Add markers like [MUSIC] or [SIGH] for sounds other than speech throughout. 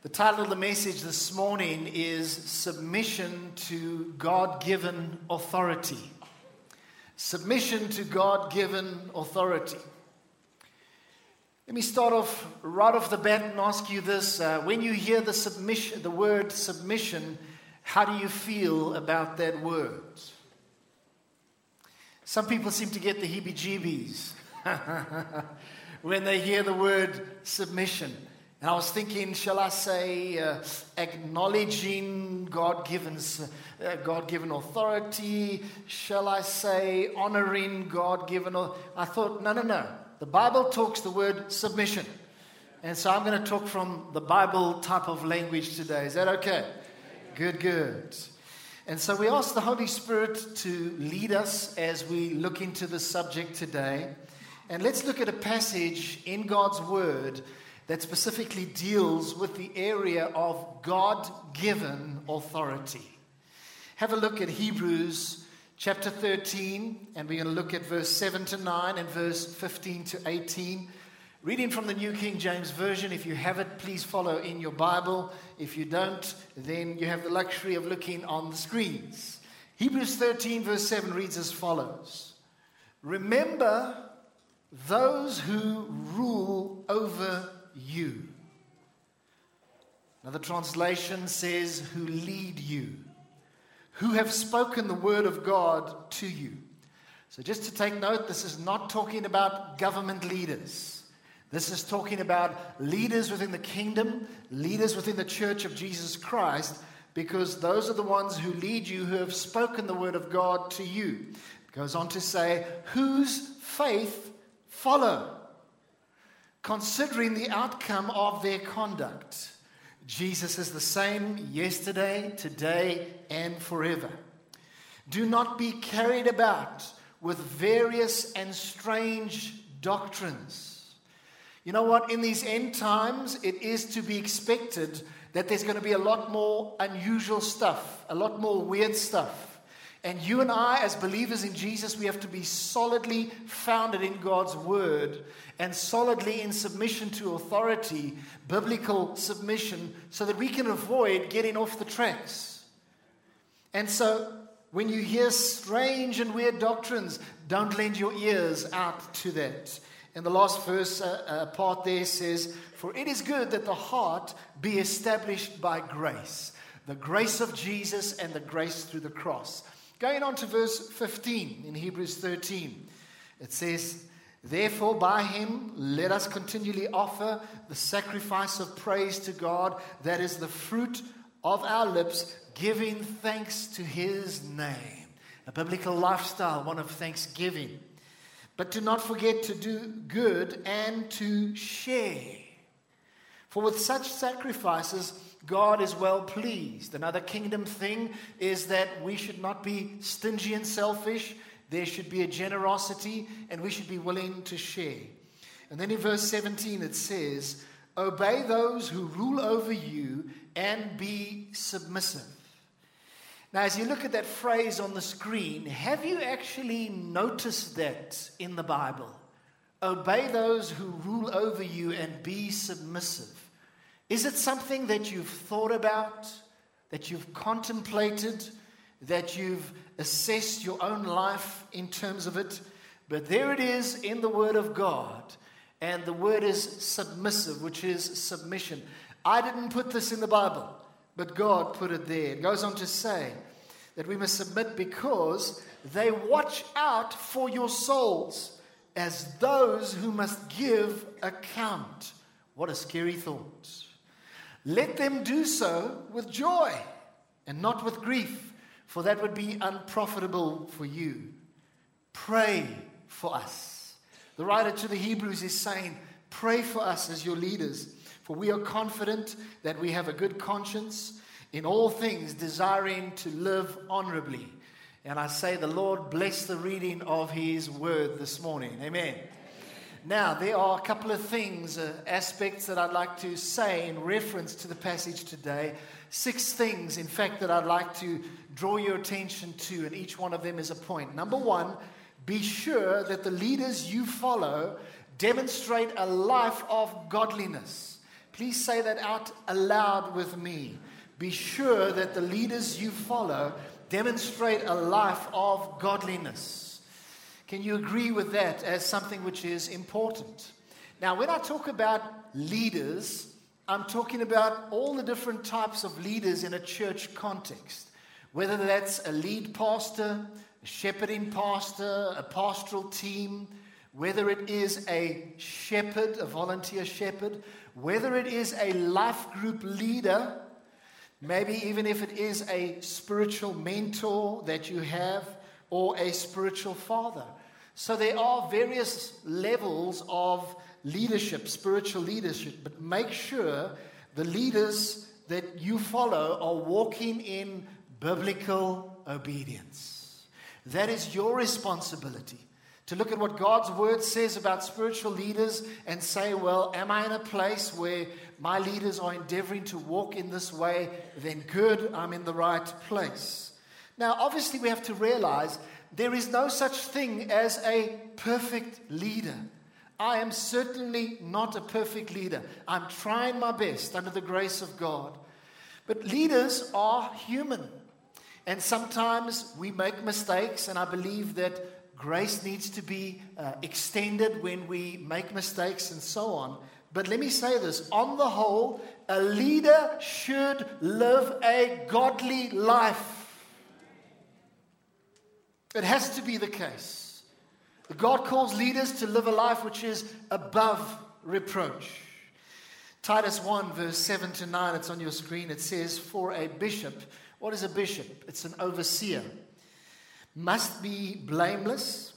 The title of the message this morning is Submission to God Given Authority. Submission to God Given Authority. Let me start off right off the bat and ask you this. Uh, when you hear the, submission, the word submission, how do you feel about that word? Some people seem to get the heebie jeebies [LAUGHS] when they hear the word submission. And I was thinking, shall I say, uh, acknowledging God given, uh, God given authority? Shall I say, honoring God given? I thought, no, no, no. The Bible talks the word submission. And so I'm going to talk from the Bible type of language today. Is that okay? Good, good. And so we ask the Holy Spirit to lead us as we look into the subject today. And let's look at a passage in God's Word that specifically deals with the area of God given authority. Have a look at Hebrews chapter 13, and we're going to look at verse 7 to 9 and verse 15 to 18. Reading from the New King James Version. If you have it, please follow in your Bible. If you don't, then you have the luxury of looking on the screens. Hebrews 13, verse 7 reads as follows Remember those who rule over you. Another translation says, who lead you, who have spoken the word of God to you. So, just to take note, this is not talking about government leaders. This is talking about leaders within the kingdom, leaders within the church of Jesus Christ, because those are the ones who lead you, who have spoken the word of God to you. It goes on to say, whose faith follow considering the outcome of their conduct. Jesus is the same yesterday, today, and forever. Do not be carried about with various and strange doctrines. You know what? In these end times, it is to be expected that there's going to be a lot more unusual stuff, a lot more weird stuff. And you and I, as believers in Jesus, we have to be solidly founded in God's word and solidly in submission to authority, biblical submission, so that we can avoid getting off the tracks. And so, when you hear strange and weird doctrines, don't lend your ears out to that. And the last verse uh, uh, part there says, For it is good that the heart be established by grace, the grace of Jesus and the grace through the cross. Going on to verse 15 in Hebrews 13, it says, Therefore, by him, let us continually offer the sacrifice of praise to God, that is the fruit of our lips, giving thanks to his name. A biblical lifestyle, one of thanksgiving. But do not forget to do good and to share. For with such sacrifices, God is well pleased. Another kingdom thing is that we should not be stingy and selfish. There should be a generosity, and we should be willing to share. And then in verse 17 it says, Obey those who rule over you and be submissive. Now, as you look at that phrase on the screen, have you actually noticed that in the Bible? Obey those who rule over you and be submissive. Is it something that you've thought about, that you've contemplated, that you've assessed your own life in terms of it? But there it is in the Word of God. And the word is submissive, which is submission. I didn't put this in the Bible, but God put it there. It goes on to say that we must submit because they watch out for your souls as those who must give account. What a scary thought. Let them do so with joy and not with grief, for that would be unprofitable for you. Pray for us. The writer to the Hebrews is saying, Pray for us as your leaders, for we are confident that we have a good conscience in all things, desiring to live honorably. And I say, the Lord bless the reading of his word this morning. Amen. Now, there are a couple of things, uh, aspects that I'd like to say in reference to the passage today. Six things, in fact, that I'd like to draw your attention to, and each one of them is a point. Number one, be sure that the leaders you follow demonstrate a life of godliness. Please say that out aloud with me. Be sure that the leaders you follow demonstrate a life of godliness. Can you agree with that as something which is important? Now, when I talk about leaders, I'm talking about all the different types of leaders in a church context, whether that's a lead pastor, a shepherding pastor, a pastoral team, whether it is a shepherd, a volunteer shepherd, whether it is a life group leader, maybe even if it is a spiritual mentor that you have, or a spiritual father. So there are various levels of leadership, spiritual leadership, but make sure the leaders that you follow are walking in biblical obedience. That is your responsibility to look at what God's word says about spiritual leaders and say, well, am I in a place where my leaders are endeavoring to walk in this way? Then good, I'm in the right place. Now, obviously, we have to realize there is no such thing as a perfect leader. I am certainly not a perfect leader. I'm trying my best under the grace of God. But leaders are human. And sometimes we make mistakes, and I believe that grace needs to be uh, extended when we make mistakes and so on. But let me say this on the whole, a leader should live a godly life. It has to be the case. God calls leaders to live a life which is above reproach. Titus 1, verse 7 to 9, it's on your screen. It says, For a bishop, what is a bishop? It's an overseer, must be blameless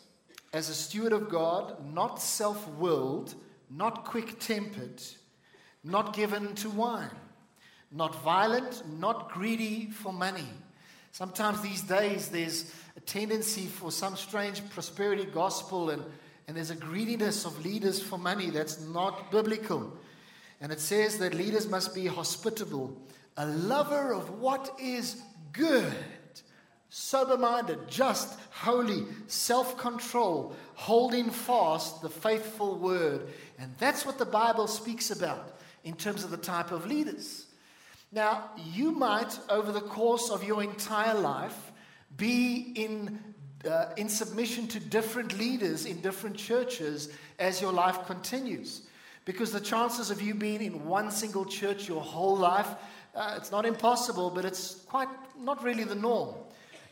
as a steward of God, not self willed, not quick tempered, not given to wine, not violent, not greedy for money. Sometimes these days there's a tendency for some strange prosperity gospel, and, and there's a greediness of leaders for money that's not biblical. And it says that leaders must be hospitable, a lover of what is good, sober minded, just, holy, self control, holding fast the faithful word. And that's what the Bible speaks about in terms of the type of leaders. Now, you might, over the course of your entire life, be in, uh, in submission to different leaders in different churches as your life continues. Because the chances of you being in one single church your whole life, uh, it's not impossible, but it's quite not really the norm.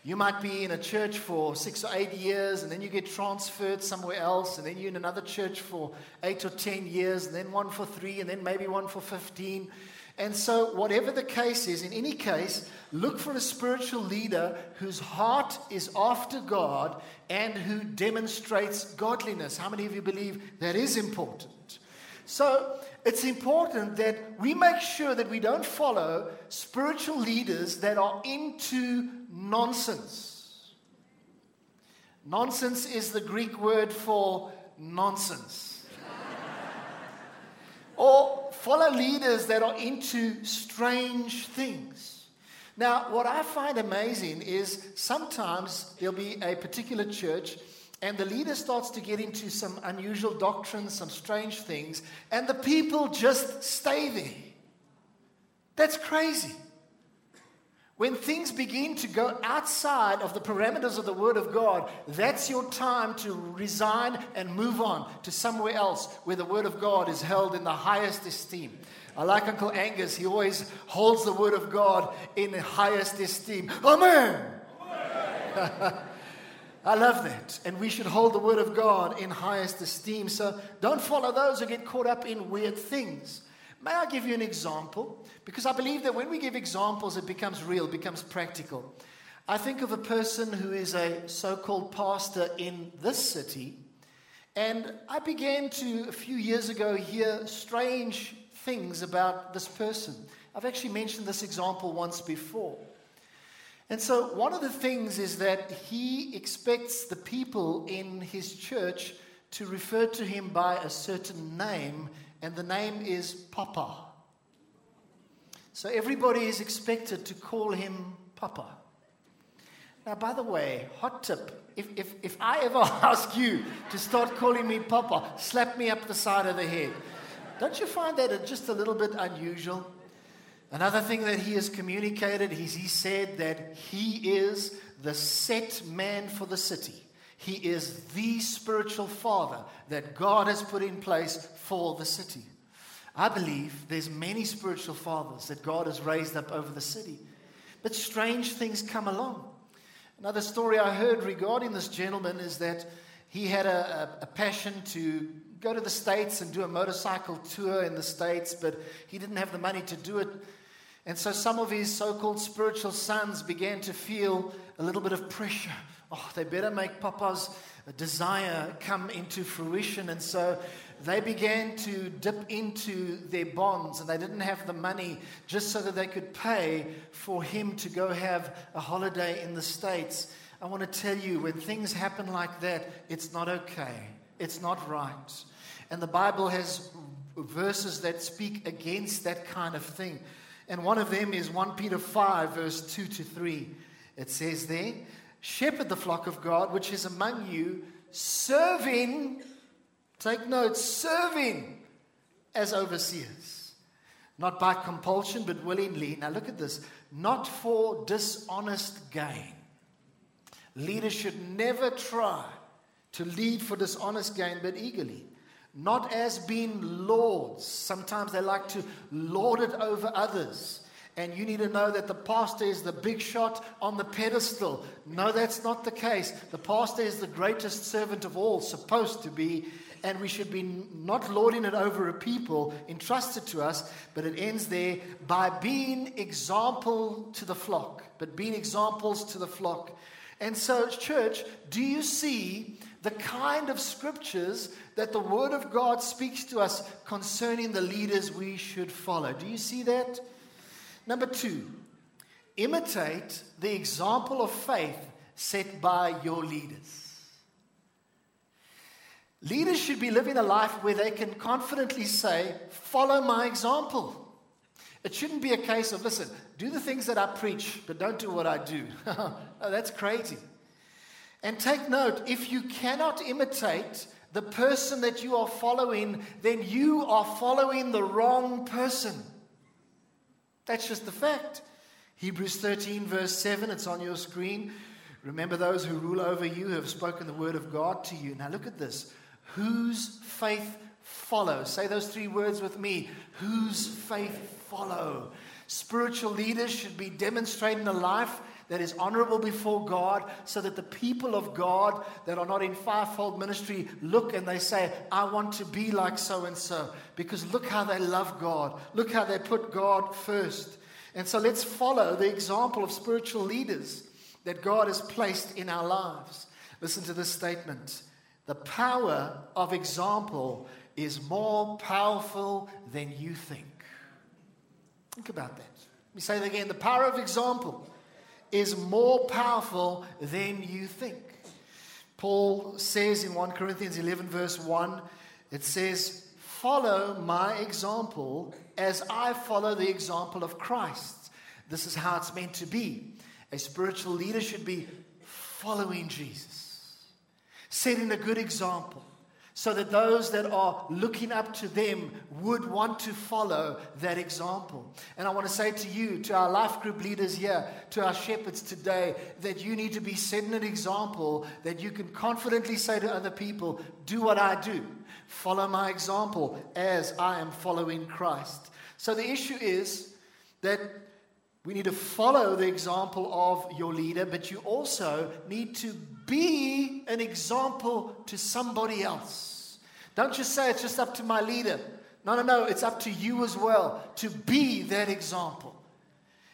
You might be in a church for six or eight years, and then you get transferred somewhere else, and then you're in another church for eight or ten years, and then one for three, and then maybe one for 15. And so, whatever the case is, in any case, look for a spiritual leader whose heart is after God and who demonstrates godliness. How many of you believe that is important? So, it's important that we make sure that we don't follow spiritual leaders that are into nonsense. Nonsense is the Greek word for nonsense or follow leaders that are into strange things. Now, what I find amazing is sometimes there'll be a particular church and the leader starts to get into some unusual doctrines, some strange things, and the people just stay there. That's crazy. When things begin to go outside of the parameters of the Word of God, that's your time to resign and move on to somewhere else where the Word of God is held in the highest esteem. I like Uncle Angus, he always holds the Word of God in the highest esteem. Amen! [LAUGHS] I love that. And we should hold the Word of God in highest esteem. So don't follow those who get caught up in weird things. May I give you an example? Because I believe that when we give examples, it becomes real, becomes practical. I think of a person who is a so called pastor in this city, and I began to, a few years ago, hear strange things about this person. I've actually mentioned this example once before. And so, one of the things is that he expects the people in his church to refer to him by a certain name and the name is Papa. So everybody is expected to call him Papa. Now, by the way, hot tip if, if, if I ever [LAUGHS] ask you to start calling me Papa, slap me up the side of the head. Don't you find that just a little bit unusual? Another thing that he has communicated is he said that he is the set man for the city. He is the spiritual father that God has put in place for the city. I believe there's many spiritual fathers that God has raised up over the city. But strange things come along. Another story I heard regarding this gentleman is that he had a, a, a passion to go to the States and do a motorcycle tour in the States, but he didn't have the money to do it. And so some of his so called spiritual sons began to feel a little bit of pressure. Oh, they better make Papa's desire come into fruition. And so they began to dip into their bonds and they didn't have the money just so that they could pay for him to go have a holiday in the States. I want to tell you, when things happen like that, it's not okay. It's not right. And the Bible has verses that speak against that kind of thing. And one of them is 1 Peter 5, verse 2 to 3. It says there, Shepherd the flock of God which is among you, serving, take note, serving as overseers. Not by compulsion, but willingly. Now look at this. Not for dishonest gain. Leaders should never try to lead for dishonest gain, but eagerly not as being lords. Sometimes they like to lord it over others. And you need to know that the pastor is the big shot on the pedestal. No, that's not the case. The pastor is the greatest servant of all, supposed to be. And we should be not lording it over a people entrusted to us, but it ends there by being example to the flock, but being examples to the flock. And so, church, do you see the kind of scriptures that the Word of God speaks to us concerning the leaders we should follow. Do you see that? Number two, imitate the example of faith set by your leaders. Leaders should be living a life where they can confidently say, Follow my example. It shouldn't be a case of, listen, do the things that I preach, but don't do what I do. [LAUGHS] oh, that's crazy. And take note if you cannot imitate the person that you are following, then you are following the wrong person. That's just the fact. Hebrews 13, verse 7, it's on your screen. Remember those who rule over you have spoken the word of God to you. Now look at this. Whose faith follow? Say those three words with me. Whose faith follow? Spiritual leaders should be demonstrating a life that is honorable before God, so that the people of God that are not in fivefold ministry look and they say, I want to be like so and so. Because look how they love God, look how they put God first. And so let's follow the example of spiritual leaders that God has placed in our lives. Listen to this statement The power of example is more powerful than you think. Think about that. Let me say it again. The power of example is more powerful than you think. Paul says in 1 Corinthians 11, verse 1, it says, Follow my example as I follow the example of Christ. This is how it's meant to be. A spiritual leader should be following Jesus, setting a good example, so that those that are looking up to them would want to follow that example. And I want to say to you, to our life group leaders here, to our shepherds today, that you need to be setting an example that you can confidently say to other people, Do what I do, follow my example as I am following Christ. So the issue is that we need to follow the example of your leader, but you also need to be an example to somebody else. Don't just say it's just up to my leader. No, no, no. It's up to you as well to be that example.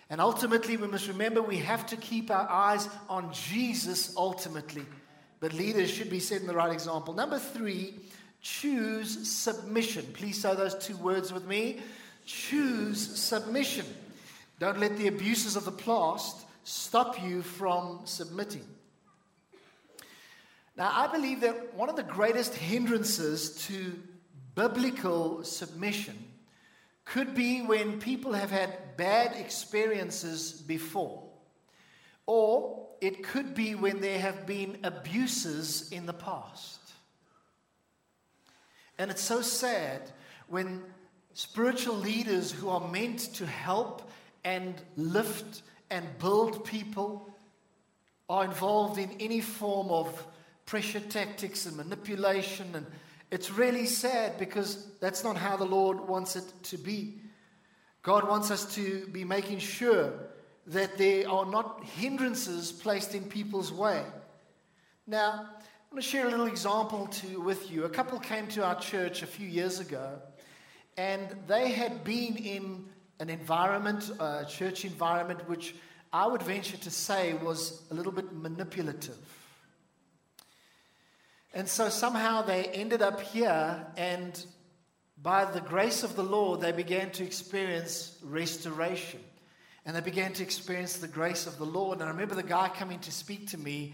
And ultimately, we must remember we have to keep our eyes on Jesus ultimately. But leaders should be setting the right example. Number three, choose submission. Please say those two words with me. Choose submission. Don't let the abuses of the past stop you from submitting. Now, I believe that one of the greatest hindrances to biblical submission could be when people have had bad experiences before, or it could be when there have been abuses in the past. And it's so sad when spiritual leaders who are meant to help and lift and build people are involved in any form of pressure tactics and manipulation. And it's really sad because that's not how the Lord wants it to be. God wants us to be making sure that there are not hindrances placed in people's way. Now, I want to share a little example to, with you. A couple came to our church a few years ago, and they had been in an environment, a church environment, which I would venture to say was a little bit manipulative. And so somehow they ended up here, and by the grace of the Lord, they began to experience restoration. And they began to experience the grace of the Lord. And I remember the guy coming to speak to me,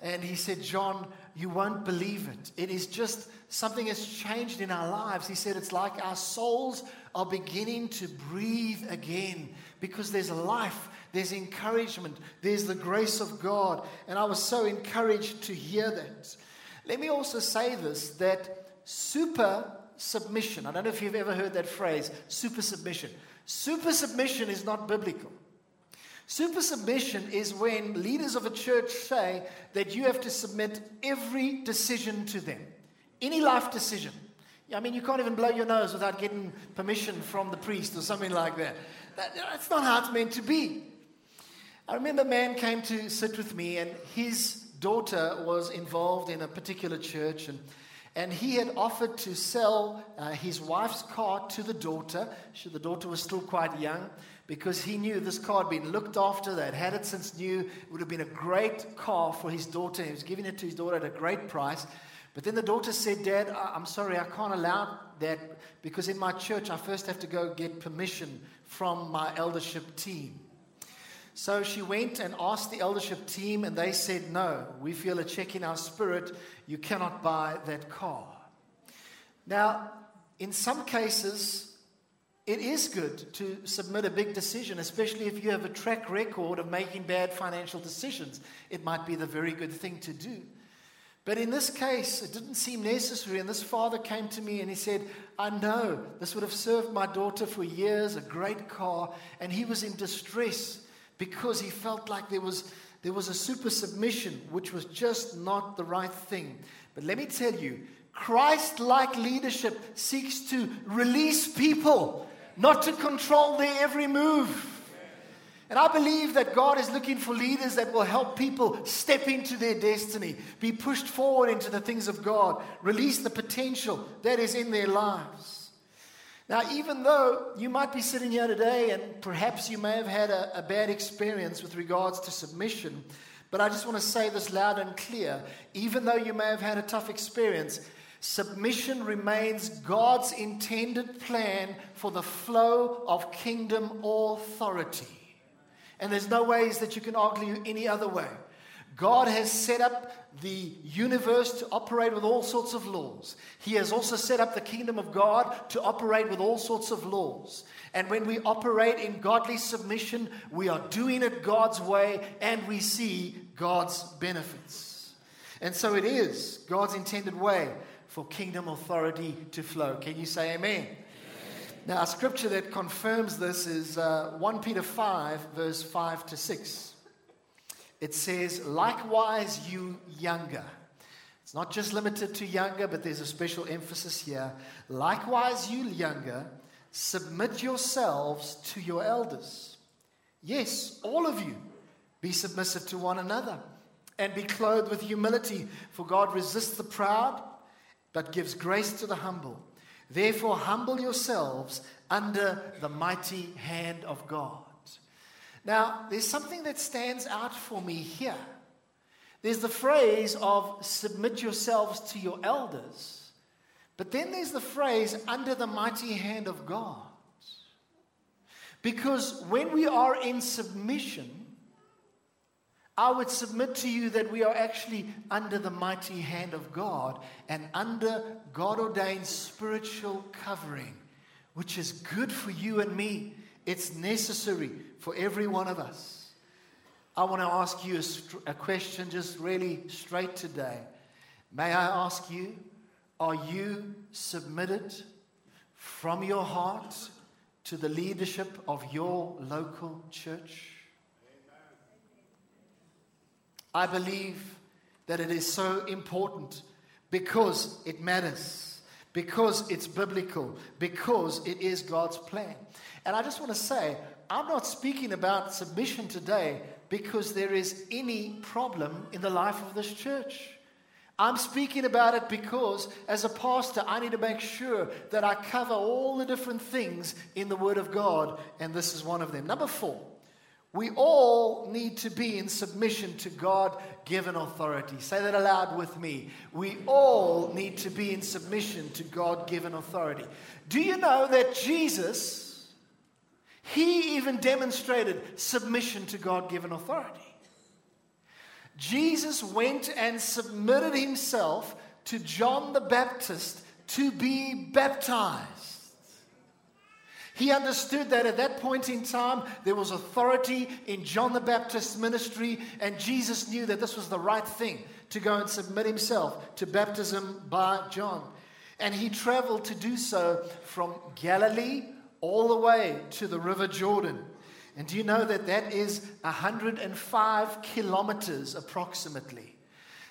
and he said, John, you won't believe it. It is just something has changed in our lives. He said, It's like our souls are beginning to breathe again because there's life, there's encouragement, there's the grace of God. And I was so encouraged to hear that. Let me also say this that super submission, I don't know if you've ever heard that phrase, super submission. Super submission is not biblical. Super submission is when leaders of a church say that you have to submit every decision to them, any life decision. I mean, you can't even blow your nose without getting permission from the priest or something like that. that that's not how it's meant to be. I remember a man came to sit with me, and his daughter was involved in a particular church, and, and he had offered to sell uh, his wife's car to the daughter. She, the daughter was still quite young because he knew this car had been looked after, they had had it since new. It would have been a great car for his daughter. He was giving it to his daughter at a great price. But then the daughter said, Dad, I'm sorry, I can't allow that because in my church I first have to go get permission from my eldership team. So she went and asked the eldership team, and they said, No, we feel a check in our spirit. You cannot buy that car. Now, in some cases, it is good to submit a big decision, especially if you have a track record of making bad financial decisions. It might be the very good thing to do. But in this case, it didn't seem necessary. And this father came to me and he said, I know this would have served my daughter for years, a great car. And he was in distress because he felt like there was, there was a super submission, which was just not the right thing. But let me tell you, Christ like leadership seeks to release people, not to control their every move. And I believe that God is looking for leaders that will help people step into their destiny, be pushed forward into the things of God, release the potential that is in their lives. Now, even though you might be sitting here today and perhaps you may have had a, a bad experience with regards to submission, but I just want to say this loud and clear. Even though you may have had a tough experience, submission remains God's intended plan for the flow of kingdom authority. And there's no ways that you can argue any other way. God has set up the universe to operate with all sorts of laws. He has also set up the kingdom of God to operate with all sorts of laws. And when we operate in godly submission, we are doing it God's way and we see God's benefits. And so it is God's intended way for kingdom authority to flow. Can you say amen? Now, a scripture that confirms this is uh, 1 Peter 5, verse 5 to 6. It says, Likewise, you younger. It's not just limited to younger, but there's a special emphasis here. Likewise, you younger, submit yourselves to your elders. Yes, all of you, be submissive to one another and be clothed with humility, for God resists the proud, but gives grace to the humble. Therefore, humble yourselves under the mighty hand of God. Now, there's something that stands out for me here. There's the phrase of submit yourselves to your elders, but then there's the phrase under the mighty hand of God. Because when we are in submission, I would submit to you that we are actually under the mighty hand of God and under God ordained spiritual covering, which is good for you and me. It's necessary for every one of us. I want to ask you a, a question just really straight today. May I ask you, are you submitted from your heart to the leadership of your local church? I believe that it is so important because it matters, because it's biblical, because it is God's plan. And I just want to say, I'm not speaking about submission today because there is any problem in the life of this church. I'm speaking about it because, as a pastor, I need to make sure that I cover all the different things in the Word of God, and this is one of them. Number four, we all need to be in submission to God given authority. Say that aloud with me. We all need to be in submission to God given authority. Do you know that Jesus, he even demonstrated submission to God given authority? Jesus went and submitted himself to John the Baptist to be baptized. He understood that at that point in time, there was authority in John the Baptist's ministry, and Jesus knew that this was the right thing to go and submit himself to baptism by John. And he traveled to do so from Galilee all the way to the River Jordan. And do you know that that is 105 kilometers approximately?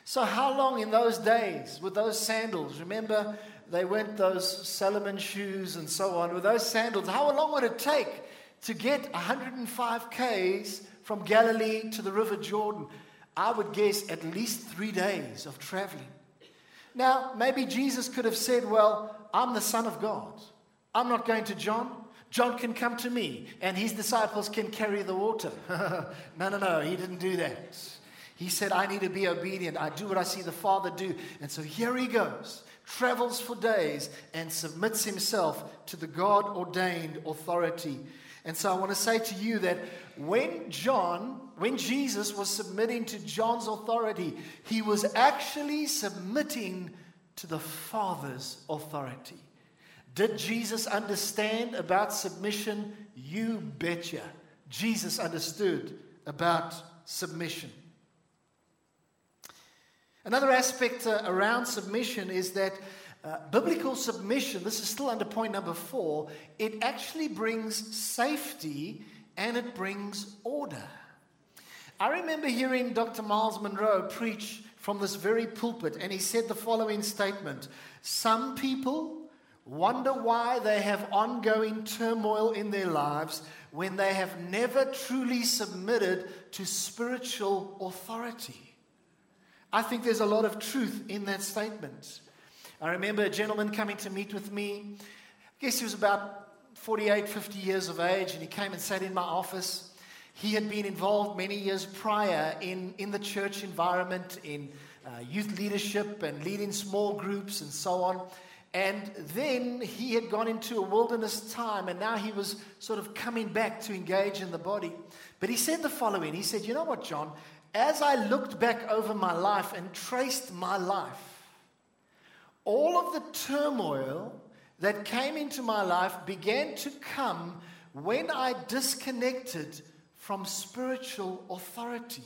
So, how long in those days with those sandals? Remember, they went those Salomon shoes and so on with those sandals. How long would it take to get 105 Ks from Galilee to the River Jordan? I would guess at least three days of traveling. Now, maybe Jesus could have said, Well, I'm the Son of God. I'm not going to John. John can come to me, and his disciples can carry the water. [LAUGHS] no, no, no, he didn't do that. He said, I need to be obedient. I do what I see the Father do. And so here he goes travels for days, and submits himself to the God ordained authority. And so I want to say to you that when John, when Jesus was submitting to John's authority, he was actually submitting to the Father's authority. Did Jesus understand about submission? You betcha. Jesus understood about submission. Another aspect uh, around submission is that uh, biblical submission, this is still under point number four, it actually brings safety and it brings order. I remember hearing Dr. Myles Munroe preach from this very pulpit, and he said the following statement Some people wonder why they have ongoing turmoil in their lives when they have never truly submitted to spiritual authority. I think there's a lot of truth in that statement. I remember a gentleman coming to meet with me. I guess he was about 48, 50 years of age, and he came and sat in my office. He had been involved many years prior in, in the church environment, in uh, youth leadership and leading small groups and so on. And then he had gone into a wilderness time, and now he was sort of coming back to engage in the body. But he said the following He said, You know what, John? As I looked back over my life and traced my life, all of the turmoil that came into my life began to come when I disconnected from spiritual authority.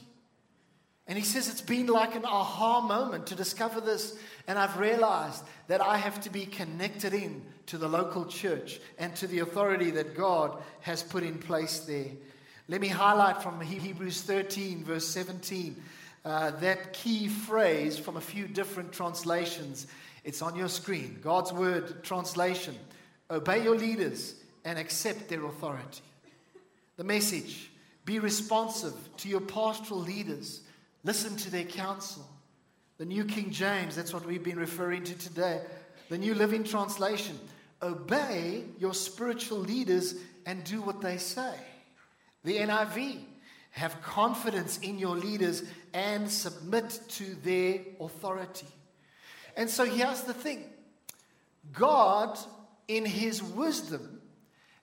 And he says it's been like an aha moment to discover this. And I've realized that I have to be connected in to the local church and to the authority that God has put in place there. Let me highlight from Hebrews 13, verse 17, uh, that key phrase from a few different translations. It's on your screen. God's word translation Obey your leaders and accept their authority. The message be responsive to your pastoral leaders, listen to their counsel. The New King James, that's what we've been referring to today. The New Living Translation obey your spiritual leaders and do what they say. The NIV, have confidence in your leaders and submit to their authority. And so here's the thing God, in His wisdom,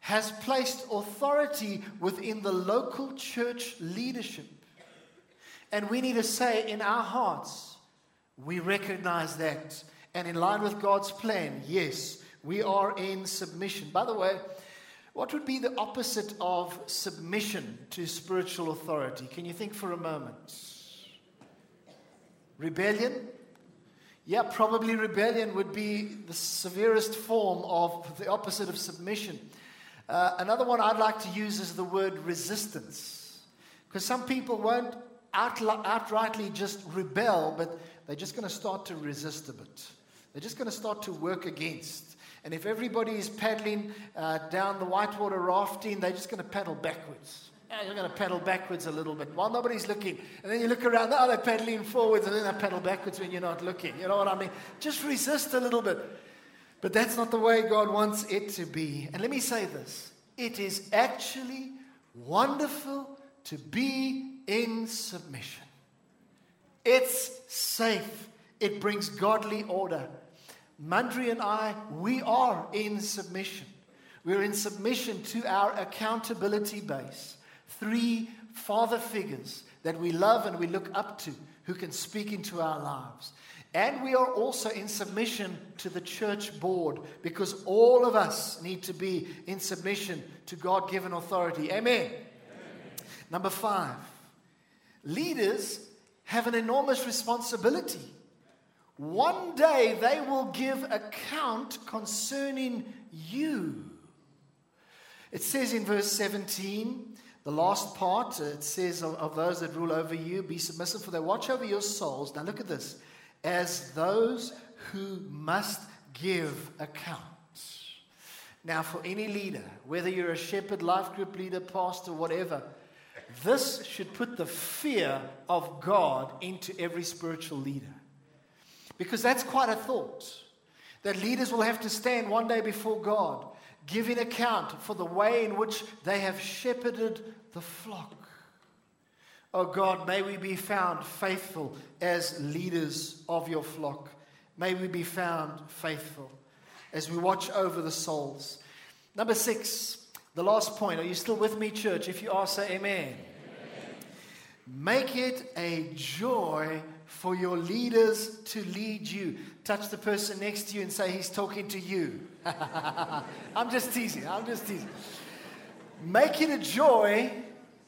has placed authority within the local church leadership. And we need to say in our hearts, we recognize that. And in line with God's plan, yes, we are in submission. By the way, what would be the opposite of submission to spiritual authority? Can you think for a moment? Rebellion? Yeah, probably rebellion would be the severest form of the opposite of submission. Uh, another one I'd like to use is the word resistance. Because some people won't outrightly just rebel, but they're just going to start to resist a bit. They're just going to start to work against. And if everybody is paddling uh, down the whitewater rafting, they're just going to paddle backwards. Yeah, you're going to paddle backwards a little bit while nobody's looking. And then you look around, oh, they're paddling forwards, and then they paddle backwards when you're not looking. You know what I mean? Just resist a little bit. But that's not the way God wants it to be. And let me say this it is actually wonderful to be in submission. It's safe, it brings godly order. Mandri and I, we are in submission. We're in submission to our accountability base. Three father figures that we love and we look up to who can speak into our lives. And we are also in submission to the church board because all of us need to be in submission to God given authority. Amen. Amen. Number five, leaders have an enormous responsibility. One day they will give account concerning you. It says in verse 17, the last part, it says of, of those that rule over you, be submissive, for they watch over your souls. Now look at this as those who must give account. Now, for any leader, whether you're a shepherd, life group leader, pastor, whatever, this should put the fear of God into every spiritual leader. Because that's quite a thought. That leaders will have to stand one day before God, giving account for the way in which they have shepherded the flock. Oh God, may we be found faithful as leaders of your flock. May we be found faithful as we watch over the souls. Number six, the last point. Are you still with me, church? If you are, say amen. amen. Make it a joy for your leaders to lead you. Touch the person next to you and say, He's talking to you. [LAUGHS] I'm just teasing. I'm just teasing. Make it a joy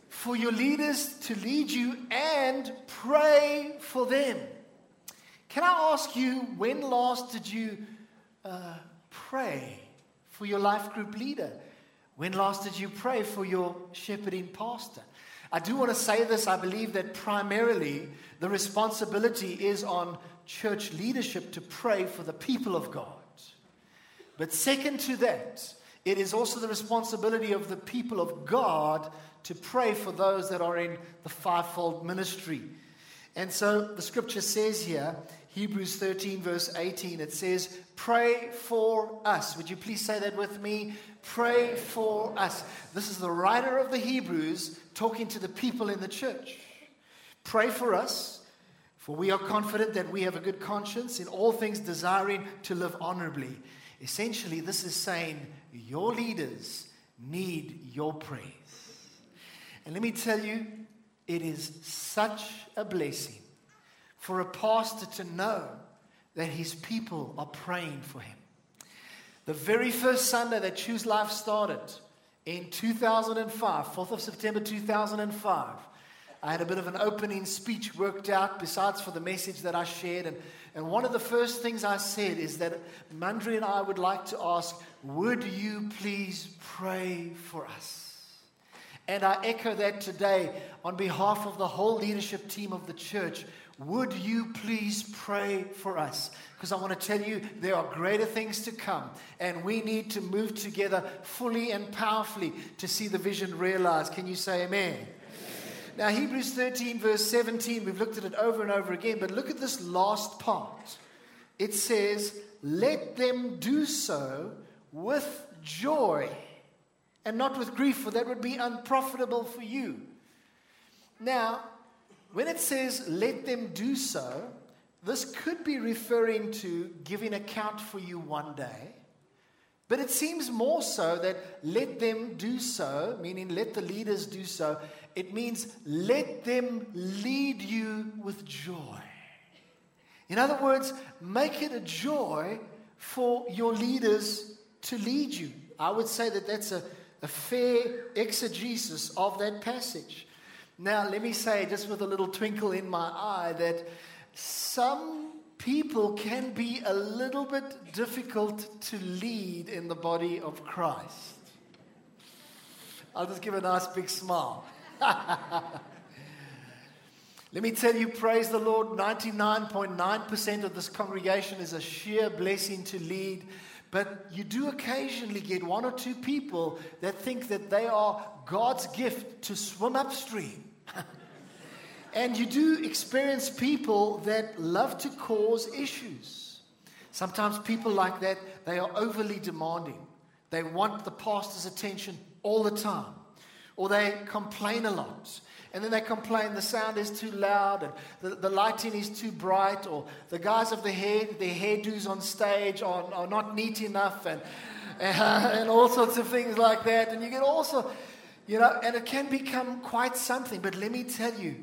for your leaders to lead you and pray for them. Can I ask you, when last did you uh, pray for your life group leader? When last did you pray for your shepherding pastor? I do want to say this. I believe that primarily the responsibility is on church leadership to pray for the people of God. But second to that, it is also the responsibility of the people of God to pray for those that are in the fivefold ministry. And so the scripture says here, Hebrews 13, verse 18, it says, Pray for us. Would you please say that with me? Pray for us. This is the writer of the Hebrews talking to the people in the church. Pray for us, for we are confident that we have a good conscience, in all things desiring to live honorably. Essentially, this is saying your leaders need your praise. And let me tell you, it is such a blessing for a pastor to know that his people are praying for him. The very first Sunday that Choose Life started in 2005, 4th of September 2005, I had a bit of an opening speech worked out, besides for the message that I shared. And, and one of the first things I said is that Mandri and I would like to ask, would you please pray for us? And I echo that today on behalf of the whole leadership team of the church. Would you please pray for us? Because I want to tell you there are greater things to come, and we need to move together fully and powerfully to see the vision realized. Can you say amen? amen? Now, Hebrews 13, verse 17, we've looked at it over and over again, but look at this last part. It says, Let them do so with joy and not with grief, for that would be unprofitable for you. Now, when it says, let them do so, this could be referring to giving account for you one day. But it seems more so that let them do so, meaning let the leaders do so, it means let them lead you with joy. In other words, make it a joy for your leaders to lead you. I would say that that's a a fair exegesis of that passage. Now, let me say, just with a little twinkle in my eye, that some people can be a little bit difficult to lead in the body of Christ. I'll just give a nice big smile. [LAUGHS] Let me tell you, praise the Lord, 99.9% of this congregation is a sheer blessing to lead. But you do occasionally get one or two people that think that they are God's gift to swim upstream. [LAUGHS] and you do experience people that love to cause issues. Sometimes people like that, they are overly demanding. They want the pastor's attention all the time. Or they complain a lot. And then they complain the sound is too loud and the, the lighting is too bright, or the guys of the hair, their hairdos on stage are, are not neat enough, and, uh, [LAUGHS] and all sorts of things like that. And you get also, you know, and it can become quite something. But let me tell you,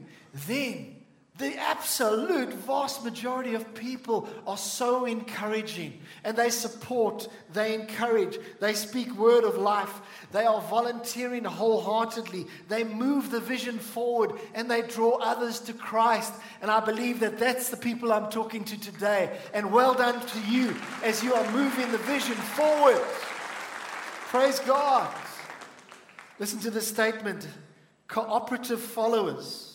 then the absolute vast majority of people are so encouraging and they support, they encourage, they speak word of life, they are volunteering wholeheartedly, they move the vision forward and they draw others to Christ. And I believe that that's the people I'm talking to today. And well done to you as you are moving the vision forward. Praise God. Listen to this statement cooperative followers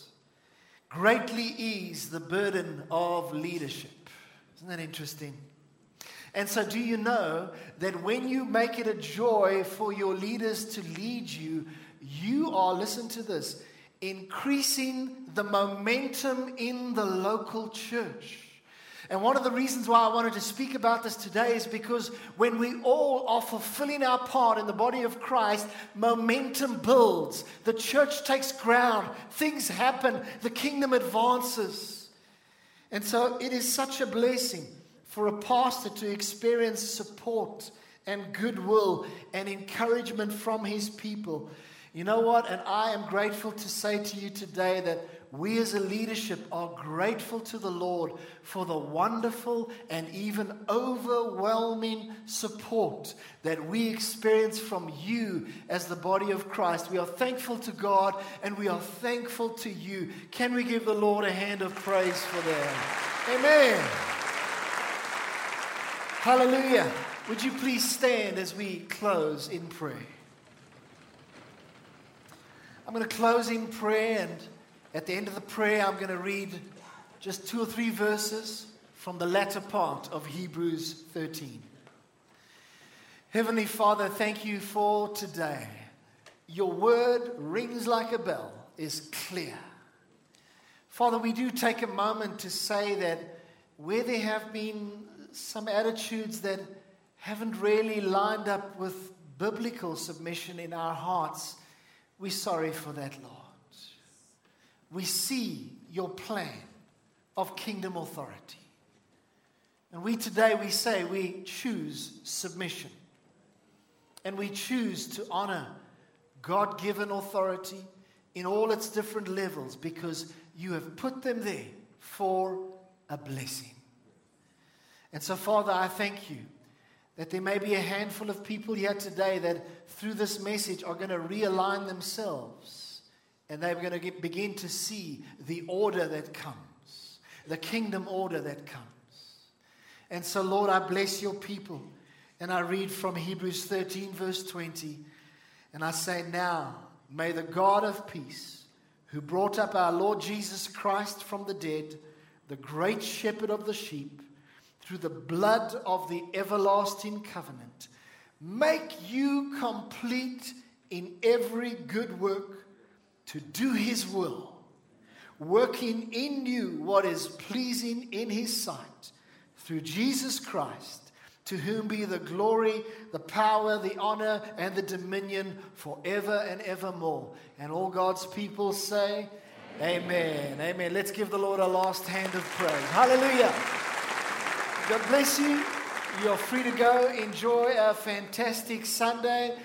greatly ease the burden of leadership. Isn't that interesting? And so, do you know that when you make it a joy for your leaders to lead you, you are, listen to this, increasing the momentum in the local church? And one of the reasons why I wanted to speak about this today is because when we all are fulfilling our part in the body of Christ, momentum builds. The church takes ground, things happen, the kingdom advances. And so it is such a blessing for a pastor to experience support and goodwill and encouragement from his people. You know what? And I am grateful to say to you today that we as a leadership are grateful to the Lord for the wonderful and even overwhelming support that we experience from you as the body of Christ. We are thankful to God and we are thankful to you. Can we give the Lord a hand of praise for that? Amen. Hallelujah. Would you please stand as we close in prayer? I'm going to close in prayer and at the end of the prayer, I'm going to read just two or three verses from the latter part of Hebrews 13. Heavenly Father, thank you for today. Your word rings like a bell, is clear. Father, we do take a moment to say that where there have been some attitudes that haven't really lined up with biblical submission in our hearts, we're sorry for that, Lord we see your plan of kingdom authority. And we today, we say we choose submission. And we choose to honor God given authority in all its different levels because you have put them there for a blessing. And so, Father, I thank you that there may be a handful of people here today that through this message are going to realign themselves and they're going to get, begin to see the order that comes, the kingdom order that comes. And so, Lord, I bless your people. And I read from Hebrews 13, verse 20. And I say, Now, may the God of peace, who brought up our Lord Jesus Christ from the dead, the great shepherd of the sheep, through the blood of the everlasting covenant, make you complete in every good work to do his will, working in you what is pleasing in his sight through Jesus Christ, to whom be the glory, the power, the honor, and the dominion forever and evermore. And all God's people say, Amen. Amen. Amen. Let's give the Lord a last hand of praise. Hallelujah. God bless you. You're free to go. Enjoy a fantastic Sunday.